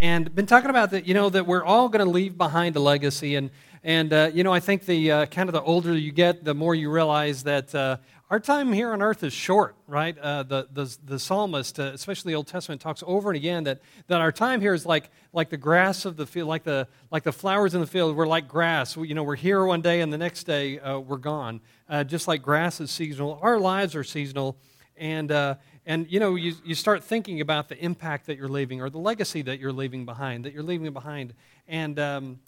and been talking about that, you know, that we're all going to leave behind a legacy. And, and uh, you know, I think the uh, kind of the older you get, the more you realize that uh, our time here on earth is short, right? Uh, the, the, the psalmist, uh, especially the Old Testament, talks over and again that, that our time here is like, like the grass of the field, like the, like the flowers in the field. We're like grass. We, you know, we're here one day and the next day uh, we're gone. Just like grass is seasonal, our lives are seasonal. And, uh, and you know, you, you start thinking about the impact that you're leaving or the legacy that you're leaving behind, that you're leaving behind. And, um,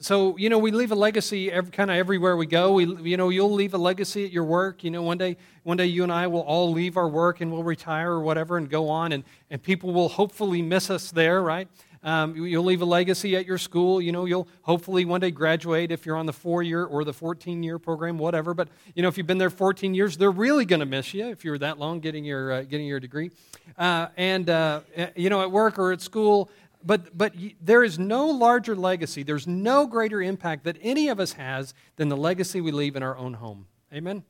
so, you know, we leave a legacy every, kind of everywhere we go. We, you know, you'll leave a legacy at your work. You know, one day, one day you and I will all leave our work and we'll retire or whatever and go on, and, and people will hopefully miss us there, right? Um, you'll leave a legacy at your school. You know, you'll hopefully one day graduate if you're on the four year or the 14 year program, whatever. But, you know, if you've been there 14 years, they're really going to miss you if you're that long getting your, uh, getting your degree. Uh, and, uh, you know, at work or at school, but, but there is no larger legacy, there's no greater impact that any of us has than the legacy we leave in our own home. Amen?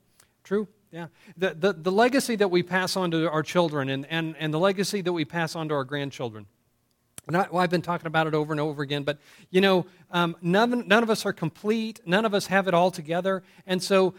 True? Yeah. The, the, the legacy that we pass on to our children and, and, and the legacy that we pass on to our grandchildren. I, well, I've been talking about it over and over again, but you know, um, none, none of us are complete. None of us have it all together. And so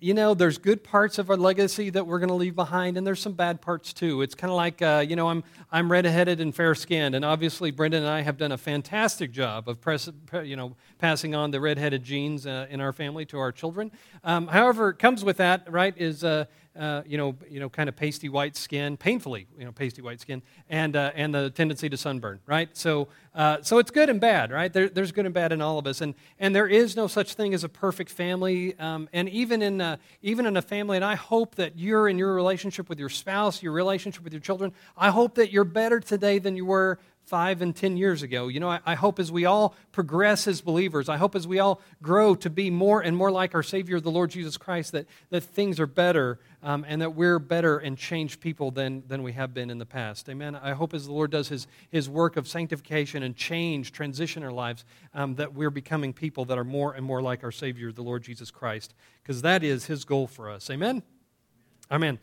you know, there's good parts of our legacy that we're going to leave behind, and there's some bad parts too. It's kind of like, uh, you know, I'm, I'm red-headed and fair-skinned, and obviously Brenda and I have done a fantastic job of, press, you know, passing on the red-headed genes uh, in our family to our children. Um, however, it comes with that, right, is uh, uh, you know, you know, kind of pasty white skin, painfully, you know, pasty white skin, and uh, and the tendency to sunburn, right? So, uh, so it's good and bad, right? There, there's good and bad in all of us, and and there is no such thing as a perfect family, um, and even in uh, even in a family, and I hope that you're in your relationship with your spouse, your relationship with your children, I hope that you're better today than you were five and ten years ago. You know, I, I, hope as we all progress as believers, I hope as we all grow to be more and more like our Savior, the Lord Jesus Christ, that, that things are better um, and that we're better and changed people than, than we have been in the past. Amen. I hope as the Lord does his, his work of sanctification and change, transition our lives, um, that we're becoming people that are more and more like our Savior, the Lord Jesus Christ, because that is his goal for us. Amen. Amen.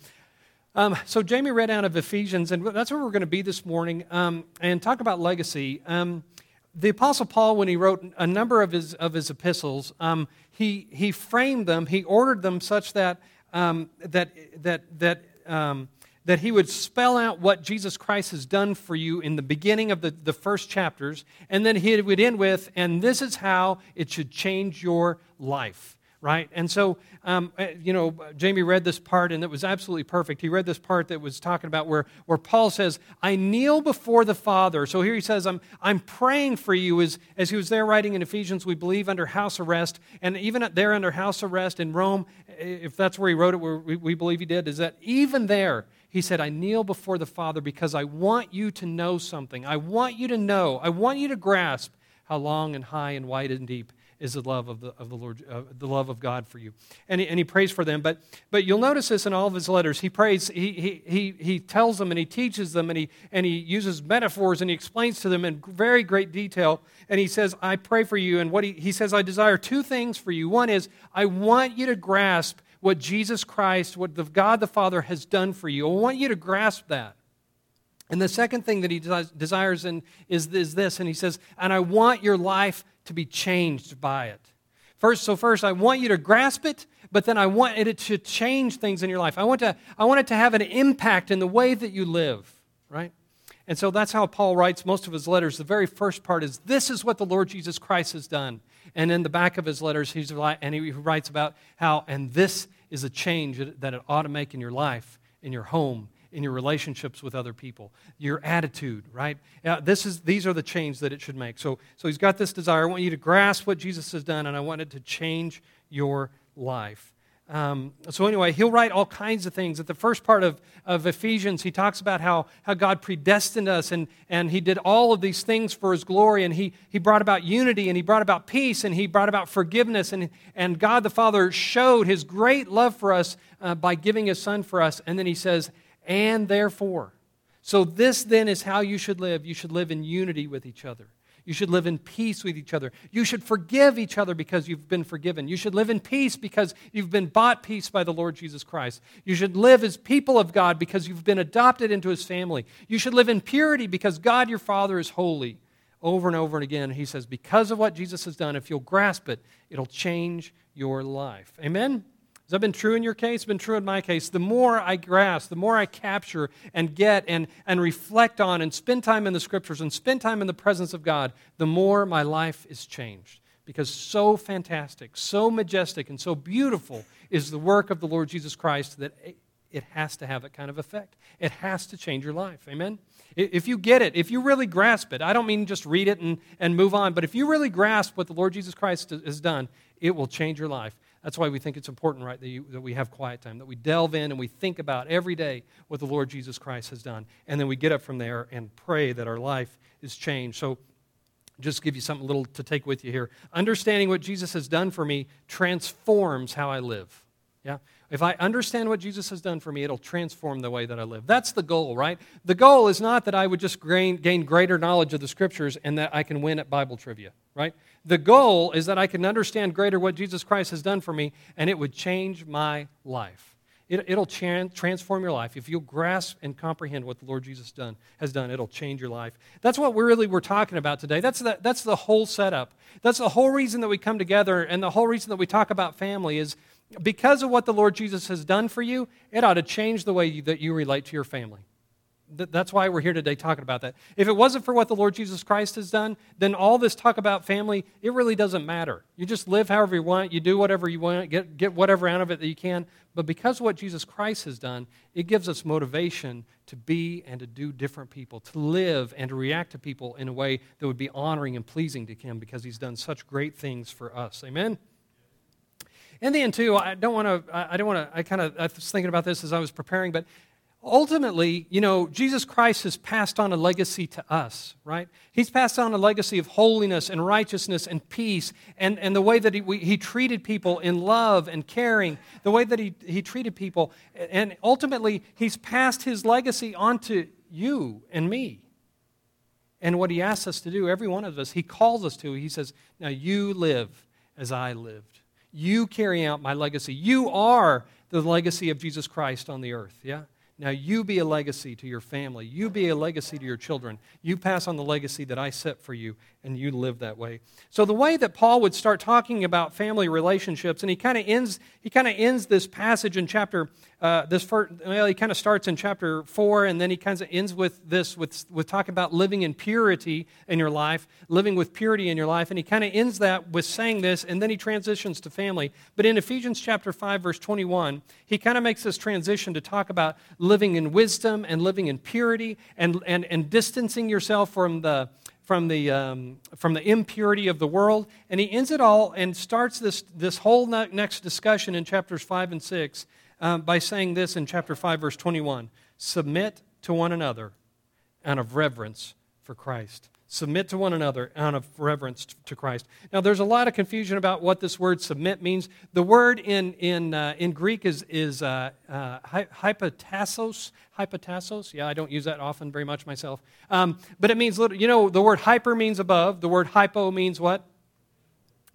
Um, so Jamie read out of Ephesians, and that's where we're going to be this morning, um, and talk about legacy. Um, the Apostle Paul, when he wrote a number of his, of his epistles, um, he, he framed them, he ordered them such that, um, that, that, that, um, that he would spell out what Jesus Christ has done for you in the beginning of the, the first chapters, and then he would end with, and this is how it should change your life right? And so, um, uh, you know, Jamie read this part and it was absolutely perfect. He read this part that was talking about where, where Paul says, I kneel before the Father. So here he says, I'm, I'm praying for you as, as he was there writing in Ephesians, we believe under house arrest. And even there under house arrest in Rome, if that's where he wrote it, we, we believe he did, is that even there, he said, I kneel before the Father because I want you to know something. I want you to know, I want you to grasp how long and high and wide and deep is the love of the, of the Lord, uh, the love of God for you. And he, and he prays for them. But, but you'll notice this in all of his letters. He prays, he, he, he, he tells them and he teaches them and he, and he uses metaphors and he explains to them in very great detail. And he says, I pray for you. And what he, he says, I desire two things for you. One is, I want you to grasp what Jesus Christ, what the, God the Father has done for you. I want you to grasp that. And the second thing that he desires and is, is this, and he says, and I want your life to be changed by it. First, so first, I want you to grasp it, but then I want it to change things in your life. I want, to, I want it to have an impact in the way that you live, right? And so that's how Paul writes most of his letters. The very first part is, This is what the Lord Jesus Christ has done. And in the back of his letters, he's, and he writes about how, and this is a change that it ought to make in your life, in your home, in your relationships with other people, your attitude, right? Uh, this is, these are the change that it should make. So, so he's got this desire. I want you to grasp what Jesus has done, and I want it to change your life. Um, so, anyway, he'll write all kinds of things. At the first part of, of Ephesians, he talks about how, how God predestined us and, and he did all of these things for his glory. And he, he brought about unity and he brought about peace and he brought about forgiveness. And, and God the Father showed his great love for us uh, by giving his son for us. And then he says, and therefore. So, this then is how you should live. You should live in unity with each other. You should live in peace with each other. You should forgive each other because you've been forgiven. You should live in peace because you've been bought peace by the Lord Jesus Christ. You should live as people of God because you've been adopted into his family. You should live in purity because God your Father is holy. over and over and again. He says, because of what Jesus has done, if you'll grasp it, it'll change your life. Amen? Has that been true in your case? Been true in my case. The more I grasp, the more I capture and get and, and reflect on and spend time in the scriptures and spend time in the presence of God, the more my life is changed. Because so fantastic, so majestic, and so beautiful is the work of the Lord Jesus Christ that it has to have that kind of effect. It has to change your life. Amen? If you get it, if you really grasp it, I don't mean just read it and, and move on, but if you really grasp what the Lord Jesus Christ has done, it will change your life. That's why we think it's important, right, that, you, that we have quiet time, that we delve in and we think about every day what the Lord Jesus Christ has done. And then we get up from there and pray that our life is changed. So, just give you something little to take with you here. Understanding what Jesus has done for me transforms how I live. Yeah? If I understand what Jesus has done for me, it'll transform the way that I live. That's the goal, right? The goal is not that I would just gain, gain greater knowledge of the scriptures and that I can win at Bible trivia, right? The goal is that I can understand greater what Jesus Christ has done for me and it would change my life. It, will transform your life. If you'll grasp and comprehend what the Lord Jesus done, has done, it'll change your life. That's what we're really we're talking about today. That's the, that's the whole setup. That's the whole reason that we come together and the whole reason that we talk about family is because of what the Lord Jesus has done for you, it ought to change the way that you relate to your family. That's why we're here today talking about that. If it wasn't for what the Lord Jesus Christ has done, then all this talk about family, it really doesn't matter. You just live however you want, you do whatever you want, get, get whatever out of it that you can. But because of what Jesus Christ has done, it gives us motivation to be and to do different people, to live and to react to people in a way that would be honoring and pleasing to Him because He's done such great things for us. Amen? In the end, too, I don't want to, I don't want to, I kind of, I was thinking about this as I was preparing, but ultimately, you know, Jesus Christ has passed on a legacy to us, right? He's passed on a legacy of holiness and righteousness and peace and, and the way that he, we, he treated people in love and caring, the way that he, he treated people. And ultimately, he's passed his legacy on to you and me. And what he asks us to do, every one of us, he calls us to, he says, Now you live as I lived. You carry out my legacy. You are the legacy of Jesus Christ on the earth, yeah? Now you be a legacy to your family. You be a legacy to your children. You pass on the legacy that I set for you, and you live that way. So the way that Paul would start talking about family relationships, and he kind of ends he kind of ends this passage in chapter uh, this first, well, he kind of starts in chapter four, and then he kind of ends with this with with talking about living in purity in your life, living with purity in your life, and he kind of ends that with saying this, and then he transitions to family. But in Ephesians chapter five, verse twenty-one, he kind of makes this transition to talk about living in wisdom and living in purity and, and, and distancing yourself from the, from, the, um, from the impurity of the world. And he ends it all and starts this, this whole next discussion in chapters 5 and 6 um, by saying this in chapter 5, verse 21 Submit to one another out of reverence for Christ. Submit to one another out of reverence to Christ. Now, there's a lot of confusion about what this word submit means. The word in, in, uh, in Greek is, is uh, uh, hypotassos. Hypotassos. Yeah, I don't use that often very much myself. Um, but it means, you know, the word hyper means above. The word hypo means what?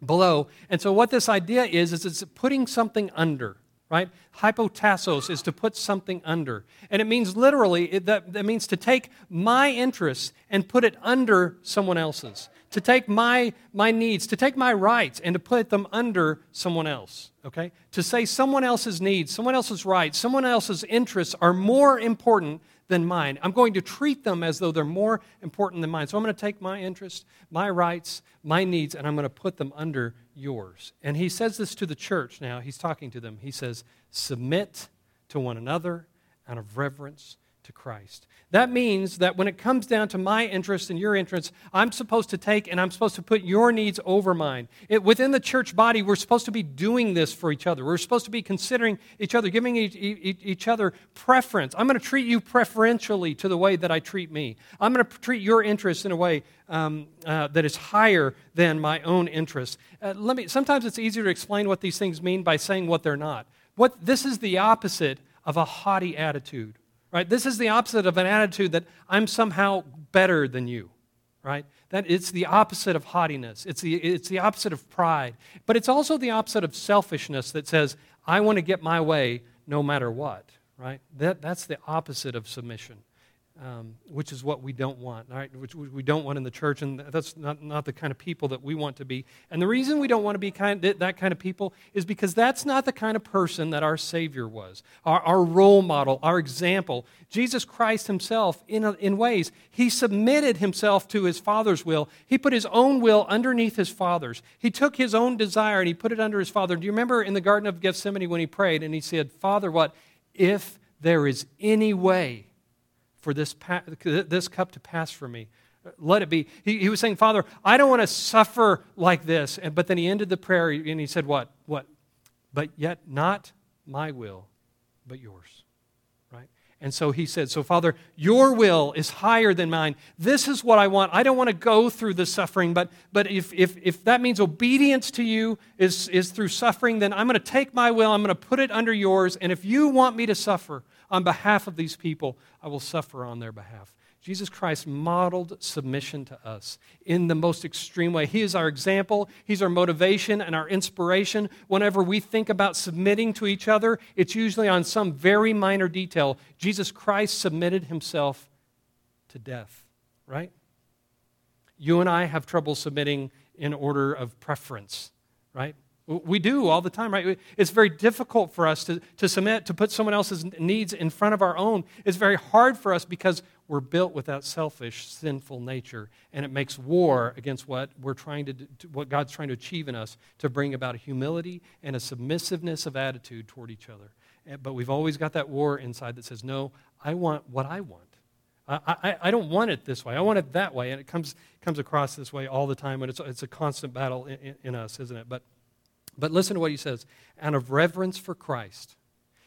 Below. And so, what this idea is, is it's putting something under right? Hypotassos is to put something under. And it means literally, it, that, that means to take my interests and put it under someone else's. To take my, my needs, to take my rights and to put them under someone else, okay? To say someone else's needs, someone else's rights, someone else's interests are more important than mine. I'm going to treat them as though they're more important than mine. So I'm going to take my interests, my rights, my needs, and I'm going to put them under yours. And he says this to the church now. He's talking to them. He says, Submit to one another out of reverence to Christ. That means that when it comes down to my interest and your interest, I'm supposed to take and I'm supposed to put your needs over mine. It, within the church body, we're supposed to be doing this for each other. We're supposed to be considering each other, giving each, each other preference. I'm going to treat you preferentially to the way that I treat me. I'm going to treat your interests in a way um, uh, that is higher than my own interests. Uh, let me, sometimes it's easier to explain what these things mean by saying what they're not. What, this is the opposite of a haughty attitude right? This is the opposite of an attitude that I'm somehow better than you, right? That it's the opposite of haughtiness. It's the, it's the opposite of pride. But it's also the opposite of selfishness that says, I want to get my way no matter what, right? That, that's the opposite of submission. Um, which is what we don't want, right? Which we don't want in the church, and that's not, not the kind of people that we want to be. And the reason we don't want to be kind, that kind of people is because that's not the kind of person that our Savior was, our, our role model, our example. Jesus Christ himself, in, a, in ways, he submitted himself to his Father's will. He put his own will underneath his Father's. He took his own desire and he put it under his Father. Do you remember in the Garden of Gethsemane when he prayed and he said, Father, what? If there is any way, for this, pa- this cup to pass from me. Let it be. He, he was saying, Father, I don't want to suffer like this. And, but then he ended the prayer and he said, What? What? But yet not my will, but yours. Right? And so he said, So, Father, your will is higher than mine. This is what I want. I don't want to go through the suffering, but, but if, if, if that means obedience to you is, is through suffering, then I'm going to take my will, I'm going to put it under yours. And if you want me to suffer, on behalf of these people, I will suffer on their behalf. Jesus Christ modeled submission to us in the most extreme way. He is our example, He's our motivation and our inspiration. Whenever we think about submitting to each other, it's usually on some very minor detail. Jesus Christ submitted Himself to death, right? You and I have trouble submitting in order of preference, right? We do all the time, right? It's very difficult for us to, to submit, to put someone else's needs in front of our own. It's very hard for us because we're built with that selfish, sinful nature, and it makes war against what we're trying to, what God's trying to achieve in us to bring about a humility and a submissiveness of attitude toward each other. But we've always got that war inside that says, no, I want what I want. I, I, don't want it this way. I want it that way. And it comes, comes across this way all the time, and it's, it's a constant battle in, in, in us, isn't it? But but listen to what he says out of reverence for Christ,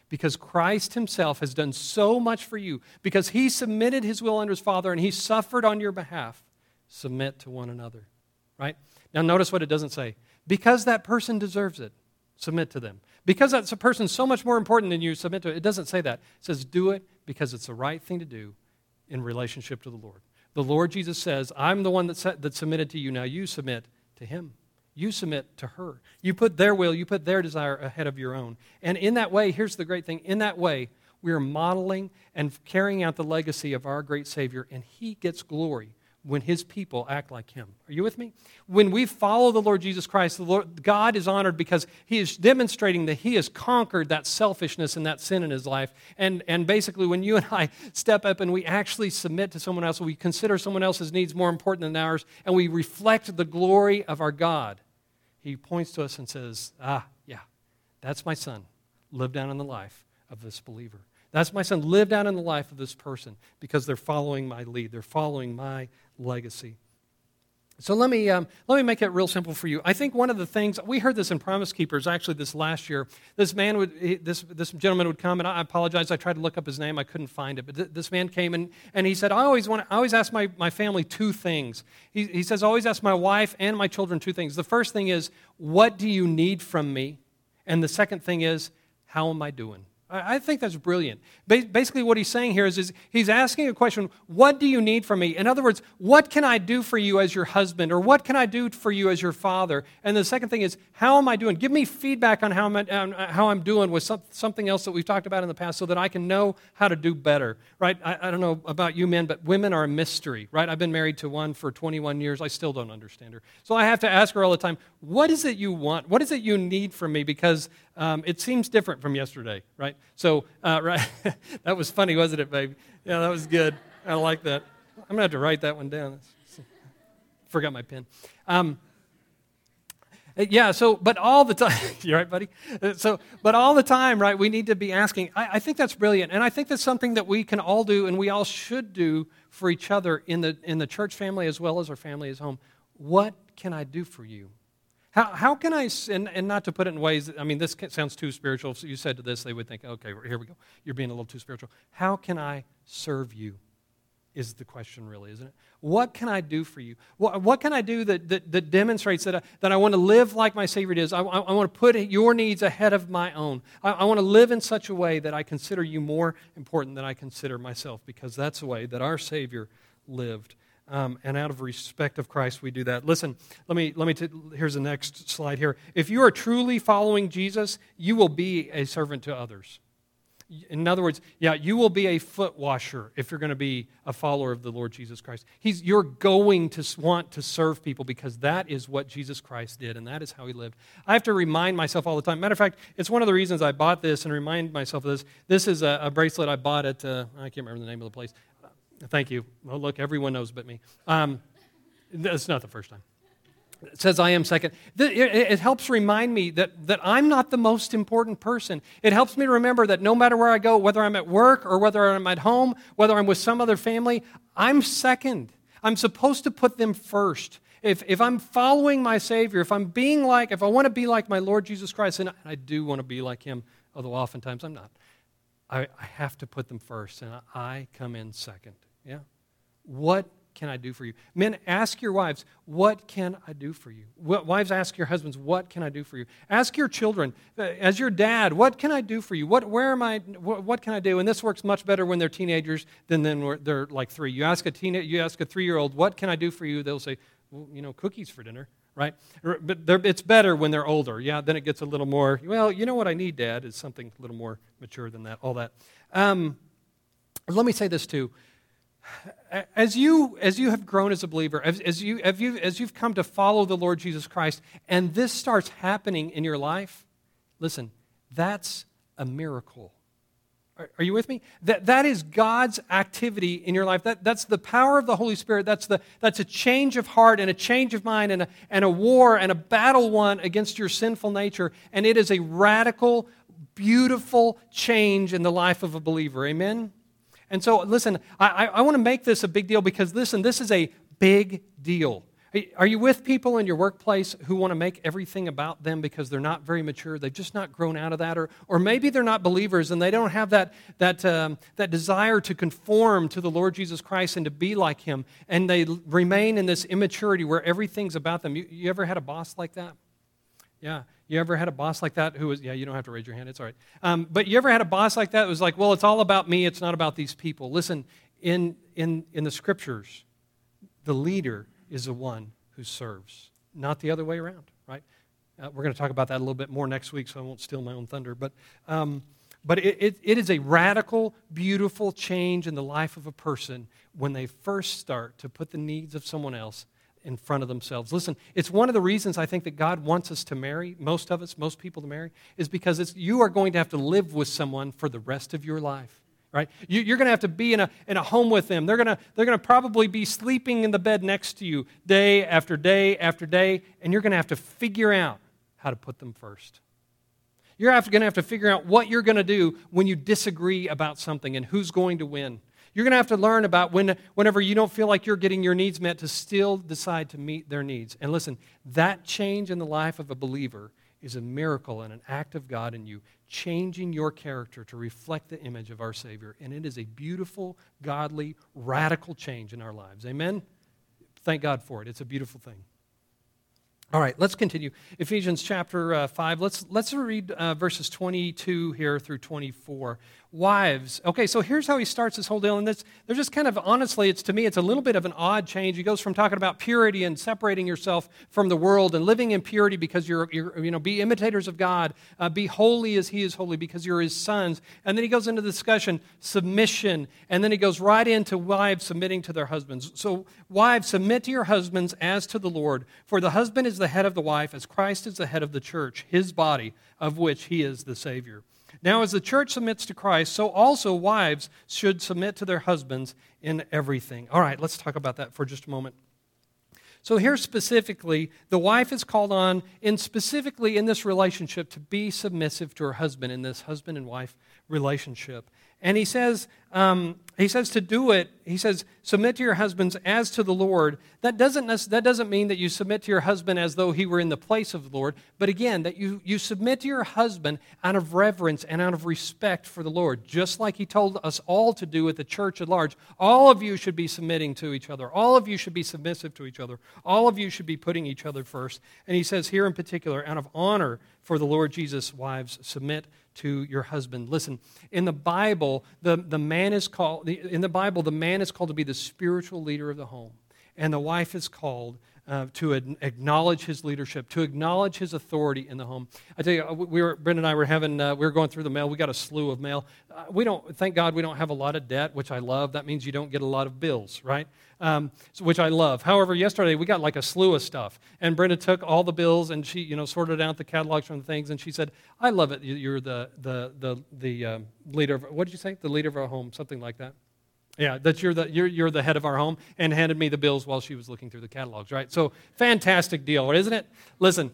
because Christ himself has done so much for you, because he submitted his will under his Father and he suffered on your behalf, submit to one another. Right? Now, notice what it doesn't say. Because that person deserves it, submit to them. Because that's a person so much more important than you, submit to it. It doesn't say that. It says, do it because it's the right thing to do in relationship to the Lord. The Lord Jesus says, I'm the one that, that submitted to you. Now you submit to him. You submit to her. You put their will, you put their desire ahead of your own. And in that way, here's the great thing in that way, we are modeling and carrying out the legacy of our great Savior, and He gets glory when his people act like him. Are you with me? When we follow the Lord Jesus Christ, the Lord, God is honored because he is demonstrating that he has conquered that selfishness and that sin in his life. And, and basically, when you and I step up and we actually submit to someone else, we consider someone else's needs more important than ours, and we reflect the glory of our God, he points to us and says, Ah, yeah, that's my son. Live down in the life of this believer. That's my son. Live down in the life of this person because they're following my lead. They're following my legacy. So let me, um, let me make it real simple for you. I think one of the things, we heard this in Promise Keepers actually this last year. This man would, he, this, this gentleman would come, and I apologize, I tried to look up his name, I couldn't find it. But th- this man came and, and he said, I always, want, I always ask my, my family two things. He, he says, I always ask my wife and my children two things. The first thing is, What do you need from me? And the second thing is, How am I doing? I think that's brilliant. Basically, what he's saying here is, is, he's asking a question What do you need from me? In other words, what can I do for you as your husband? Or what can I do for you as your father? And the second thing is, How am I doing? Give me feedback on how I'm, on uh, how I'm doing with some, something else that we've talked about in the past so that I can know how to do better, right? I, I don't know about you men, but women are a mystery, right? I've been married to one for 21 years. I still don't understand her. So I have to ask her all the time, What is it you want? What is it you need from me? Because um, it seems different from yesterday, right? So, uh, right, that was funny, wasn't it, baby? Yeah, that was good. I like that. I'm to have to write that one down. Forgot my pen. Um, yeah, so, but all the time, you're right, buddy? Uh, so, but all the time, right, we need to be asking. I, I, think that's brilliant. And I think that's something that we can all do and we all should do for each other in the, in the church family as well as our family as home. What can I do for you? How, how can I, and, and not to put it in ways, I mean, this sounds too spiritual. You said to this, they would think, okay, here we go. You're being a little too spiritual. How can I serve you? Is the question really, isn't it? What can I do for you? What, what can I do that, that, that demonstrates that I, that I want to live like my Savior does? I, I, I want to put your needs ahead of my own. I, I want to live in such a way that I consider you more important than I consider myself, because that's the way that our Savior lived. Um, and out of respect of Christ, we do that. Listen, let me, let me t- here's the next slide here. If you are truly following Jesus, you will be a servant to others. In other words, yeah, you will be a foot washer if you're going to be a follower of the Lord Jesus Christ. He's, you're going to want to serve people because that is what Jesus Christ did and that is how he lived. I have to remind myself all the time. Matter of fact, it's one of the reasons I bought this and remind myself of this. This is a, a bracelet I bought at, uh, I can't remember the name of the place. Thank you. Look, everyone knows but me. Um, that's not the first time. It says I am second. It helps remind me that, that I'm not the most important person. It helps me remember that no matter where I go, whether I'm at work or whether I'm at home, whether I'm with some other family, I'm second. I'm supposed to put them first. If, if I'm following my Savior, if I'm being like, if I want to be like my Lord Jesus Christ, and I do want to be like Him, although oftentimes I'm not, I, I have to put them first, and I come in second. Yeah? What can I do for you? Men, ask your wives, what can I do for you? Wives, ask your husbands, what can I do for you? Ask your children, uh, as your dad, what can I do for you? What, where am I, what, what can I do? And this works much better when they're teenagers than when they're like three. You ask a teen, you ask a three-year-old, what can I do for you? They'll say, well, you know, cookies for dinner, right? But it's better when they're older. Yeah, then it gets a little more, well, you know what I need, Dad, is something a little more mature than that, all that. Um, let me say this too as you as you have grown as a believer as, as you, as you as you've come to follow the lord jesus christ and this starts happening in your life listen that's a miracle. Are, are you with me? That, that is god's activity in your life. That, that's the power of the holy spirit. That's, the, that's a change of heart and a change of mind and a, and a war and a battle won against your sinful nature. And it is a radical beautiful change in the life of a believer. Amen and so, listen, I, I want to make this a big deal because, listen, this is a big deal. Are you with people in your workplace who want to make everything about them because they're not very mature? They've just not grown out of that. Or, or maybe they're not believers and they don't have that, that, um, that desire to conform to the Lord Jesus Christ and to be like Him. And they remain in this immaturity where everything's about them. You, you ever had a boss like that? Yeah. You ever had a boss like that who was, yeah, you don't have to raise your hand, it's all right. Um, but you ever had a boss like that who was like, well, it's all about me, it's not about these people? Listen, in, in, in the scriptures, the leader is the one who serves, not the other way around, right? Uh, we're going to talk about that a little bit more next week, so I won't steal my own thunder. But, um, but it, it, it is a radical, beautiful change in the life of a person when they first start to put the needs of someone else in front of themselves. Listen, it's one of the reasons I think that God wants us to marry, most of us, most people to marry, is because it's, you are going to have to live with someone for the rest of your life. Right? You, are going to have to be in a, in a home with them. They're going to, they're going to probably be sleeping in the bed next to you day after day after day, and you're going to have to figure out how to put them first. You're going to have to figure out what you're going to do when you disagree about something and who's going to win. You're going to have to learn about when, whenever you don't feel like you're getting your needs met to still decide to meet their needs. And listen, that change in the life of a believer is a miracle and an act of God in you, changing your character to reflect the image of our Savior. And it is a beautiful, godly, radical change in our lives. Amen? Thank God for it. It's a beautiful thing. All right, let's continue. Ephesians chapter uh, 5. Let's, let's read uh, verses 22 here through 24 wives. Okay, so here's how he starts this whole deal. And this, they're just kind of, honestly, it's to me, it's a little bit of an odd change. He goes from talking about purity and separating yourself from the world and living in purity because you're, you're you know, be imitators of God, uh, be holy as he is holy because you're his sons. And then he goes into the discussion, submission. And then he goes right into wives submitting to their husbands. So, wives, submit to your husbands as to the Lord. For the husband is the head of the wife, as Christ is the head of the church, his body, of which he is the Savior. Now, as the church submits to Christ, so also wives should submit to their husbands in everything. All right, let's talk about that for just a moment. So, here specifically, the wife is called on, in specifically in this relationship, to be submissive to her husband in this husband and wife relationship. And he says, um, he says to do it, he says, submit to your husbands as to the Lord. That doesn't, that doesn't mean that you submit to your husband as though he were in the place of the Lord, but again, that you, you submit to your husband out of reverence and out of respect for the Lord, just like he told us all to do at the church at large. All of you should be submitting to each other. All of you should be submissive to each other. All of you should be putting each other first. And he says here in particular, out of honor for the Lord Jesus, wives, submit to your husband. Listen, in the Bible, the, the man is called, in the Bible, the man is called to be the spiritual leader of the home. and the wife is called uh, to ad- acknowledge his leadership, to acknowledge his authority in the home. I tell you, we were Brenda and I were having uh, we were going through the mail. We got a slew of mail. Uh, we don't, thank God, we don't have a lot of debt, which I love. That means you don't get a lot of bills, right? Um, which I love. However, yesterday we got like a slew of stuff, and Brenda took all the bills and she, you know, sorted out the catalogs from the things, and she said, "I love it. You're the the the the um, leader of what did you say? The leader of our home, something like that." Yeah, that you're the, you're, you're the head of our home, and handed me the bills while she was looking through the catalogs, right? So, fantastic deal, isn't it? Listen,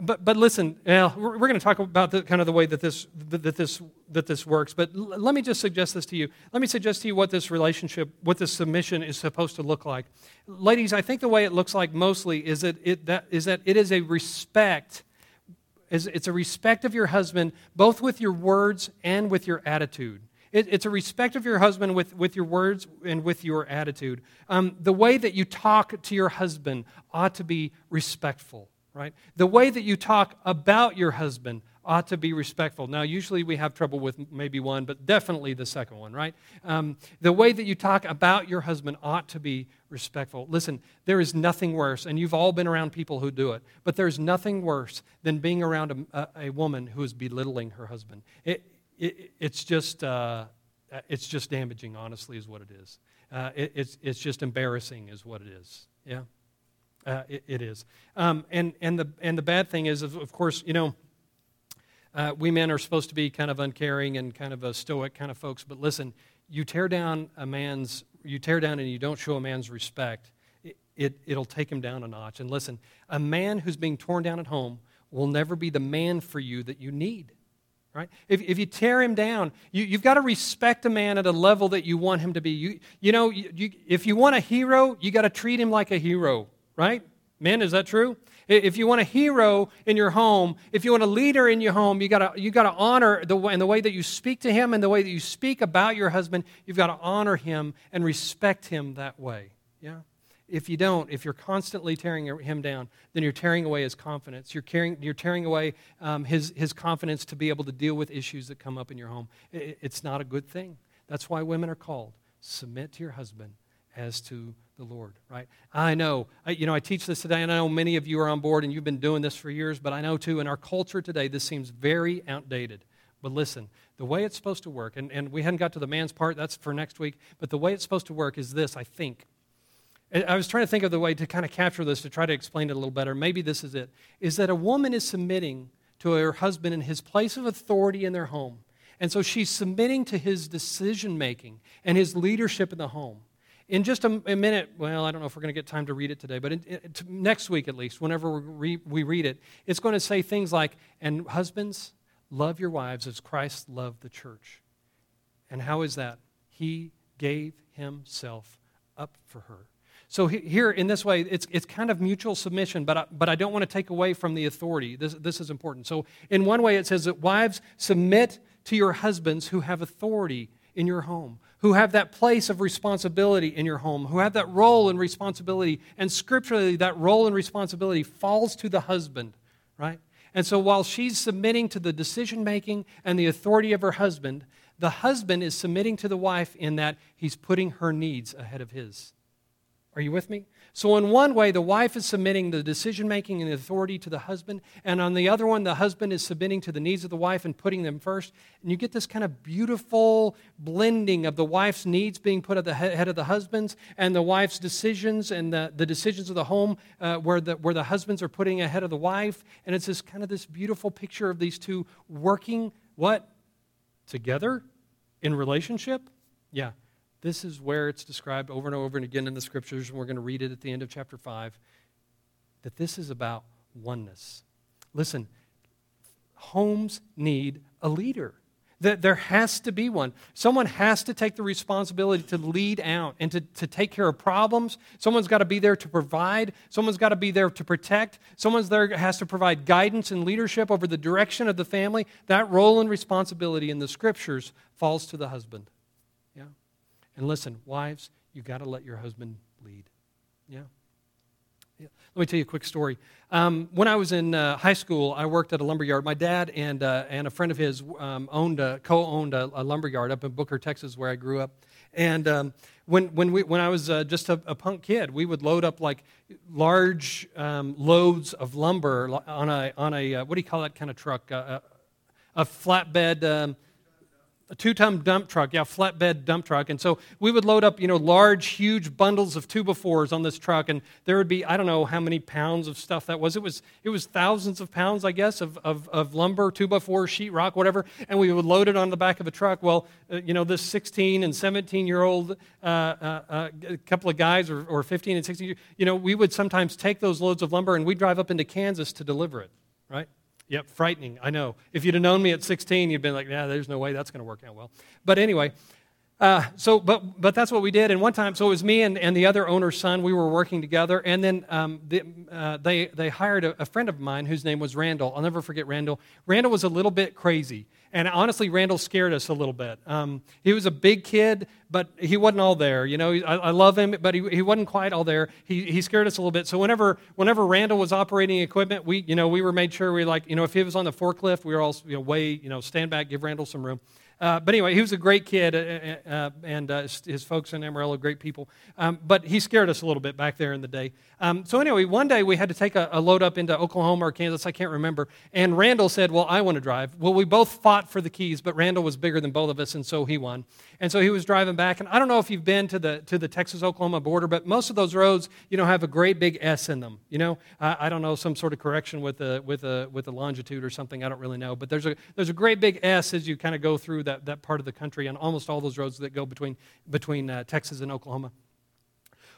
but, but listen, well, we're, we're going to talk about the, kind of the way that this, that, this, that this works, but l- let me just suggest this to you. Let me suggest to you what this relationship, what this submission is supposed to look like. Ladies, I think the way it looks like mostly is that it, that, is that it is a respect, is, it's a respect of your husband, both with your words and with your attitude. It, it's a respect of your husband with, with your words and with your attitude. Um, the way that you talk to your husband ought to be respectful, right? The way that you talk about your husband ought to be respectful. Now, usually we have trouble with maybe one, but definitely the second one, right? Um, the way that you talk about your husband ought to be respectful. Listen, there is nothing worse, and you've all been around people who do it, but there's nothing worse than being around a, a, woman who is belittling her husband. It, it, it's just uh, it's just damaging. Honestly, is what it is. Uh, it, it's it's just embarrassing, is what it is. Yeah, uh, it, it is. Um, and and the and the bad thing is, of course, you know. Uh, we men are supposed to be kind of uncaring and kind of a stoic kind of folks, but listen, you tear down a man's, you tear down and you don't show a man's respect, it, it, it'll take him down a notch. And listen, a man who's being torn down at home will never be the man for you that you need right? If, if you tear him down, you, you've got to respect a man at a level that you want him to be. You, you know, you, you, if you want a hero, you got to treat him like a hero, right? Men, is that true? If you want a hero in your home, if you want a leader in your home, you got to you got to honor the way, and the way that you speak to him and the way that you speak about your husband, you've got to honor him and respect him that way. Yeah? if you don't, if you're constantly tearing him down, then you're tearing away his confidence. You're, carrying, you're tearing away um, his, his confidence to be able to deal with issues that come up in your home. It, it's not a good thing. That's why women are called submit to your husband as to the Lord, right? I know, you know, I teach this today, and I know many of you are on board and you've been doing this for years, but I know too, in our culture today, this seems very outdated. But listen, the way it's supposed to work, and, and we hadn't got to the man's part, that's for next week, but the way it's supposed to work is this, I think. I was trying to think of the way to kind of capture this to try to explain it a little better. Maybe this is it. Is that a woman is submitting to her husband in his place of authority in their home. And so she's submitting to his decision making and his leadership in the home. In just a, a, minute, well, I don't know if we're going to get time to read it today, but in, in, next week at least, whenever we, we read it, it's going to say things like, and husbands, love your wives as Christ loved the church. And how is that? He gave himself up for her. So here, in this way, it's, it's kind of mutual submission, but I, but I don't want to take away from the authority. This, this is important. So in one way, it says that wives, submit to your husbands who have authority in your home, who have that place of responsibility in your home, who have that role and responsibility. And scripturally, that role and responsibility falls to the husband, right? And so while she's submitting to the decision making and the authority of her husband, the husband is submitting to the wife in that he's putting her needs ahead of his. Are you with me? So, in one way, the wife is submitting the decision making and the authority to the husband, and on the other one, the husband is submitting to the needs of the wife and putting them first. And you get this kind of beautiful blending of the wife's needs being put at the head of the husband's, and the wife's decisions and the, the decisions of the home uh, where, the, where the husbands are putting ahead of the wife. And it's this kind of this beautiful picture of these two working what? Together in relationship? Yeah. This is where it's described over and over and again in the scriptures, and we're going to read it at the end of chapter 5, that this is about oneness. Listen, homes need a leader. There has to be one. Someone has to take the responsibility to lead out and to, to take care of problems. Someone's got to be there to provide. Someone's got to be there to protect. Someone's there has to provide guidance and leadership over the direction of the family. That role and responsibility in the scriptures falls to the husband. And listen, wives, you got to let your husband lead. Yeah? yeah. Let me tell you a quick story. Um, when I was in uh, high school, I worked at a lumber yard. My dad and, uh, and a friend of his um, owned a, co-owned a, a lumber yard up in Booker, Texas, where I grew up. And um, when, when, we, when I was uh, just a, a, punk kid, we would load up like large um, loads of lumber on a, on a uh, what do you call that kind of truck? Uh, a flatbed. A two-ton dump truck, yeah, flatbed dump truck. And so we would load up, you know, large, huge bundles of two by fours on this truck, and there would be, I don't know how many pounds of stuff that was. It was, it was thousands of pounds, I guess, of, of, of lumber, two by four, sheetrock, whatever, and we would load it on the back of a truck. Well, uh, you know, this 16 and 17-year-old uh, uh, uh, couple of guys, or, or 15 and 16, you know, we would sometimes take those loads of lumber and we'd drive up into Kansas to deliver it, right? Yep, frightening. I know. If you'd have known me at 16, you'd been like, yeah, there's no way that's going to work out well. But anyway, uh, so, but, but that's what we did. And one time, so it was me and, and the other owner's son. We were working together. And then um, the, uh, they, they hired a, a, friend of mine whose name was Randall. I'll never forget Randall. Randall was a little bit crazy. And honestly, Randall scared us a little bit. Um, he was a big kid, but he wasn't all there. You know, I, I love him, but he, he wasn't quite all there. He, he scared us a little bit. So whenever, whenever Randall was operating equipment, we, you know, we were made sure we like, you know, if he was on the forklift, we were all, you know, way, you know, stand back, give Randall some room. Uh, but anyway, he was a great kid, uh, uh, uh and uh, his folks in Amarillo, great people. Um, but he scared us a little bit back there in the day. Um, so anyway, one day we had to take a, a, load up into Oklahoma or Kansas, I can't remember. And Randall said, "Well, I want to drive." Well, we both fought for the keys, but Randall was bigger than both of us, and so he won. And so he was driving back. And I don't know if you've been to the to the Texas-Oklahoma border, but most of those roads, you know, have a great big S in them. You know, I, I don't know some sort of correction with the with a with a longitude or something. I don't really know, but there's a there's a great big S as you kind of go through that that part of the country on almost all those roads that go between, between uh, Texas and Oklahoma.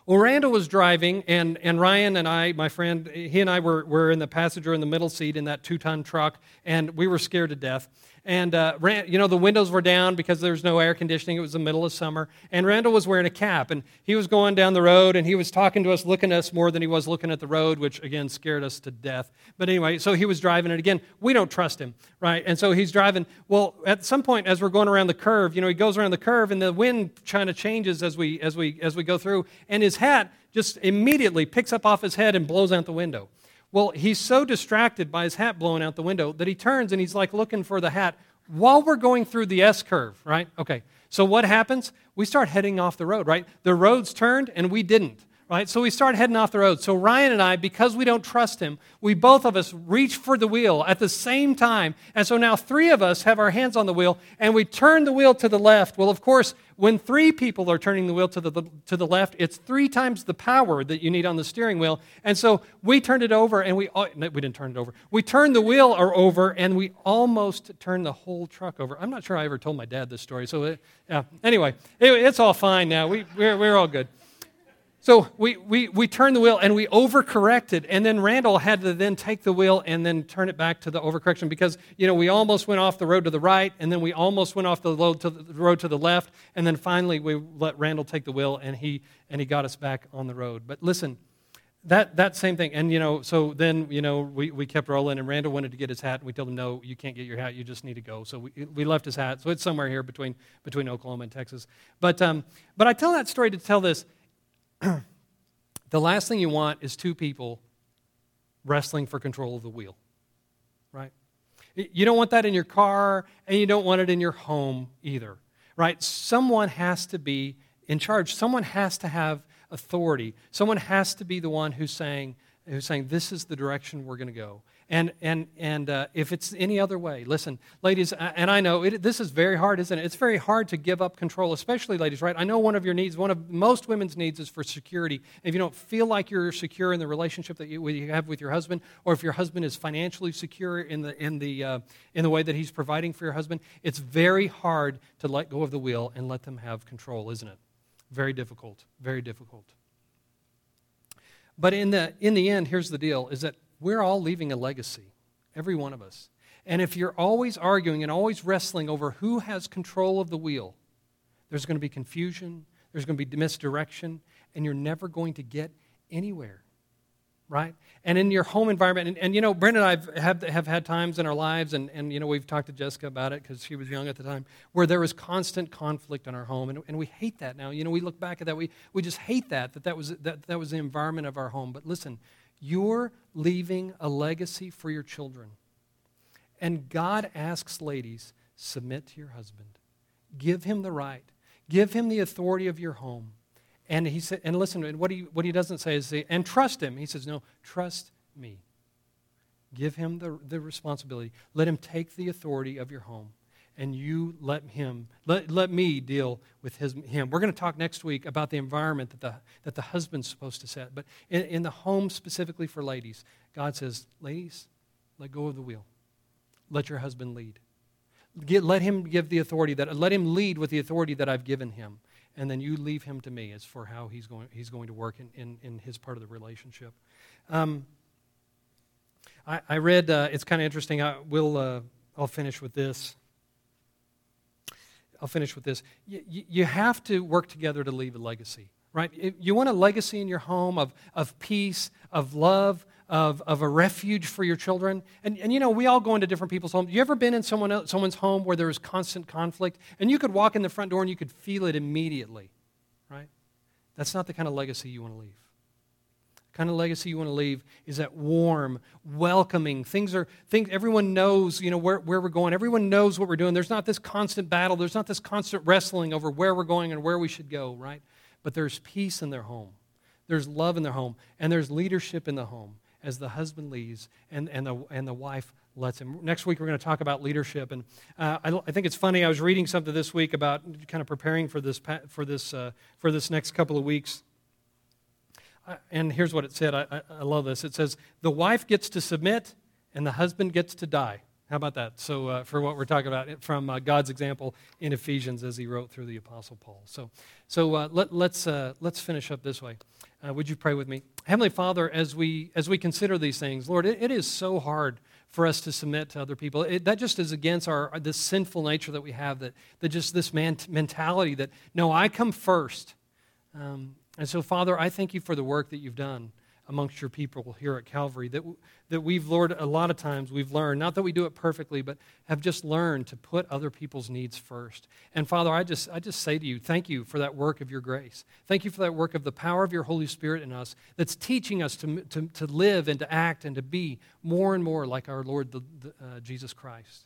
Well, Randall was driving, and, and Ryan and I, my friend, he and I were, were in the passenger in the middle seat in that two ton truck, and we were scared to death. And, uh, you know, the windows were down because there was no air conditioning. It was the middle of summer. And Randall was wearing a cap. And he was going down the road and he was talking to us, looking at us more than he was looking at the road, which, again, scared us to death. But anyway, so he was driving. And again, we don't trust him, right? And so he's driving. Well, at some point, as we're going around the curve, you know, he goes around the curve and the wind kind of changes as we, as, we, as we go through. And his hat just immediately picks up off his head and blows out the window. Well, he's so distracted by his hat blowing out the window that he turns and he's like looking for the hat while we're going through the S curve, right? Okay. So what happens? We start heading off the road, right? The roads turned and we didn't, right? So we start heading off the road. So Ryan and I, because we don't trust him, we both of us reach for the wheel at the same time. And so now three of us have our hands on the wheel and we turn the wheel to the left. Well, of course, when three people are turning the wheel to the, to the left, it's three times the power that you need on the steering wheel. And so we turned it over and we, oh, we didn't turn it over. We turned the wheel over and we almost turned the whole truck over. I'm not sure I ever told my dad this story. So, it, yeah. Anyway, it, it's all fine now. We, we're, we're all good. So we, we, we turned the wheel and we overcorrected. And then Randall had to then take the wheel and then turn it back to the overcorrection because, you know, we almost went off the road to the right and then we almost went off the road to the, road to the left. And then finally we let Randall take the wheel and he, and he got us back on the road. But listen, that, that same thing. And, you know, so then, you know, we, we kept rolling and Randall wanted to get his hat and we told him, no, you can't get your hat. You just need to go. So we, we left his hat. So it's somewhere here between, between Oklahoma and Texas. But, um, but I tell that story to tell this. the last thing you want is two people wrestling for control of the wheel, right? You don't want that in your car, and you don't want it in your home either, right? Someone has to be in charge. Someone has to have authority. Someone has to be the one who's saying, who's saying this is the direction we're going to go. And, and, and uh, if it's any other way, listen, ladies, and I know it, this is very hard, isn't it? It's very hard to give up control, especially ladies, right? I know one of your needs, one of most women's needs is for security. If you don't feel like you're secure in the relationship that you, you have with your husband, or if your husband is financially secure in the, in, the, uh, in the way that he's providing for your husband, it's very hard to let go of the wheel and let them have control, isn't it? Very difficult, very difficult. But in the, in the end, here's the deal is that we're all leaving a legacy, every one of us. And if you're always arguing and always wrestling over who has control of the wheel, there's going to be confusion, there's going to be misdirection, and you're never going to get anywhere right? And in your home environment, and, and you know, Brenda and I have, have had times in our lives, and, and you know, we've talked to Jessica about it because she was young at the time, where there was constant conflict in our home, and, and we hate that now. You know, we look back at that, we, we just hate that, that that was, that, that was the environment of our home. But listen, you're leaving a legacy for your children. And God asks ladies, submit to your husband. Give him the right Give him the authority of your home. And he said, and listen, what he, what he doesn't say is, and trust him. He says, no, trust me. Give him the, the responsibility. Let him take the authority of your home. And you let him, let, let me deal with his, him. We're going to talk next week about the environment that the, that the husband's supposed to set. But in, in the home, specifically for ladies, God says, ladies, let go of the wheel. Let your husband lead. Get, let him give the authority that, let him lead with the authority that I've given him. And then you leave him to me as for how he's going, he's going to work in, in, in his part of the relationship. Um, I, I read, uh, it's kind of interesting. I will, uh, I'll finish with this. I'll finish with this. You, you have to work together to leave a legacy, right? You want a legacy in your home of, of peace, of love, of, of a refuge for your children. And, and you know, we all go into different people's homes. You ever been in someone else, someone's home where there was constant conflict? And you could walk in the front door and you could feel it immediately, right? That's not the kind of legacy you want to leave kind of legacy you want to leave is that warm, welcoming. Things are things everyone knows, you know, where, where we're going. Everyone knows what we're doing. There's not this constant battle. There's not this constant wrestling over where we're going and where we should go, right? But there's peace in their home. There's love in their home. And there's leadership in the home as the husband leads and, and, the, and the wife lets him. Next week, we're going to talk about leadership. And uh, I, I, think it's funny. I was reading something this week about kind of preparing for this, for this, uh, for this next couple of weeks and here's what it said. I, I, love this. It says, The wife gets to submit and the husband gets to die. How about that? So, uh, for what we're talking about from uh, God's example in Ephesians as he wrote through the Apostle Paul. So, so uh, let, let's, uh, let's finish up this way. Uh, would you pray with me? Heavenly Father, as we, as we consider these things, Lord, it, it is so hard for us to submit to other people. It, that just is against our this sinful nature that we have, that, that just this man, mentality that, no, I come first. Um, and so, Father, I thank you for the work that you've done amongst your people here at Calvary. That, that we've, Lord, a lot of times we've learned, not that we do it perfectly, but have just learned to put other people's needs first. And Father, I just, I just say to you, thank you for that work of your grace. Thank you for that work of the power of your Holy Spirit in us that's teaching us to, to, to live and to act and to be more and more like our Lord the, the, uh, Jesus Christ.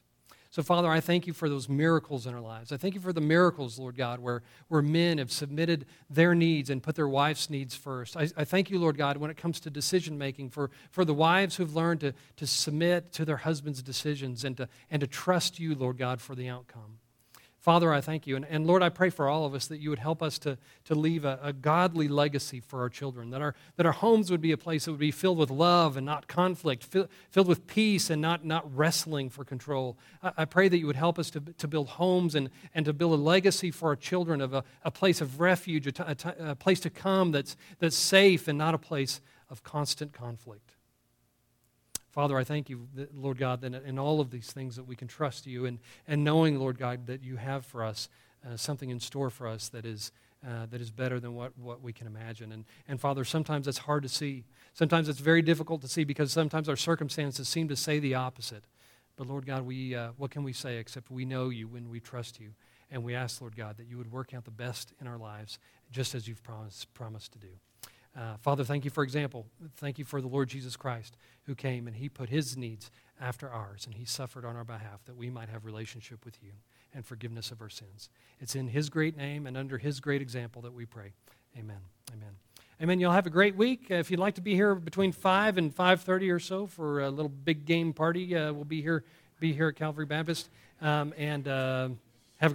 So, Father, I thank you for those miracles in our lives. I thank you for the miracles, Lord God, where, where men have submitted their needs and put their wives' needs first. I, I thank you, Lord God, when it comes to decision making, for, for the wives who've learned to, to submit to their husband's decisions and to, and to trust you, Lord God, for the outcome. Father, I thank you. And, and, Lord, I pray for all of us that you would help us to, to leave a, a, godly legacy for our children, that our, that our homes would be a place that would be filled with love and not conflict, fill, filled with peace and not, not wrestling for control. I, I, pray that you would help us to, to build homes and, and to build a legacy for our children of a, a place of refuge, a, t- a, t- a place to come that's, that's safe and not a place of constant conflict. Father, I thank you, Lord God, that in all of these things that we can trust you and, and knowing, Lord God, that you have for us uh, something in store for us that is, uh, that is better than what, what we can imagine. And, and Father, sometimes that's hard to see. Sometimes it's very difficult to see because sometimes our circumstances seem to say the opposite. But Lord God, we, uh, what can we say except we know you when we trust you? And we ask, Lord God, that you would work out the best in our lives just as you've promised, promised to do. Uh, Father, thank you for example. Thank you for the Lord Jesus Christ who came and he put his needs after ours and he suffered on our behalf that we might have relationship with you and forgiveness of our sins. It's in his great name and under his great example that we pray. Amen. Amen. Amen. You'll have a great week. Uh, if you'd like to be here between 5 and 5.30 or so for a little big game party, uh, we'll be here, be here at Calvary Baptist. Um, and... Uh,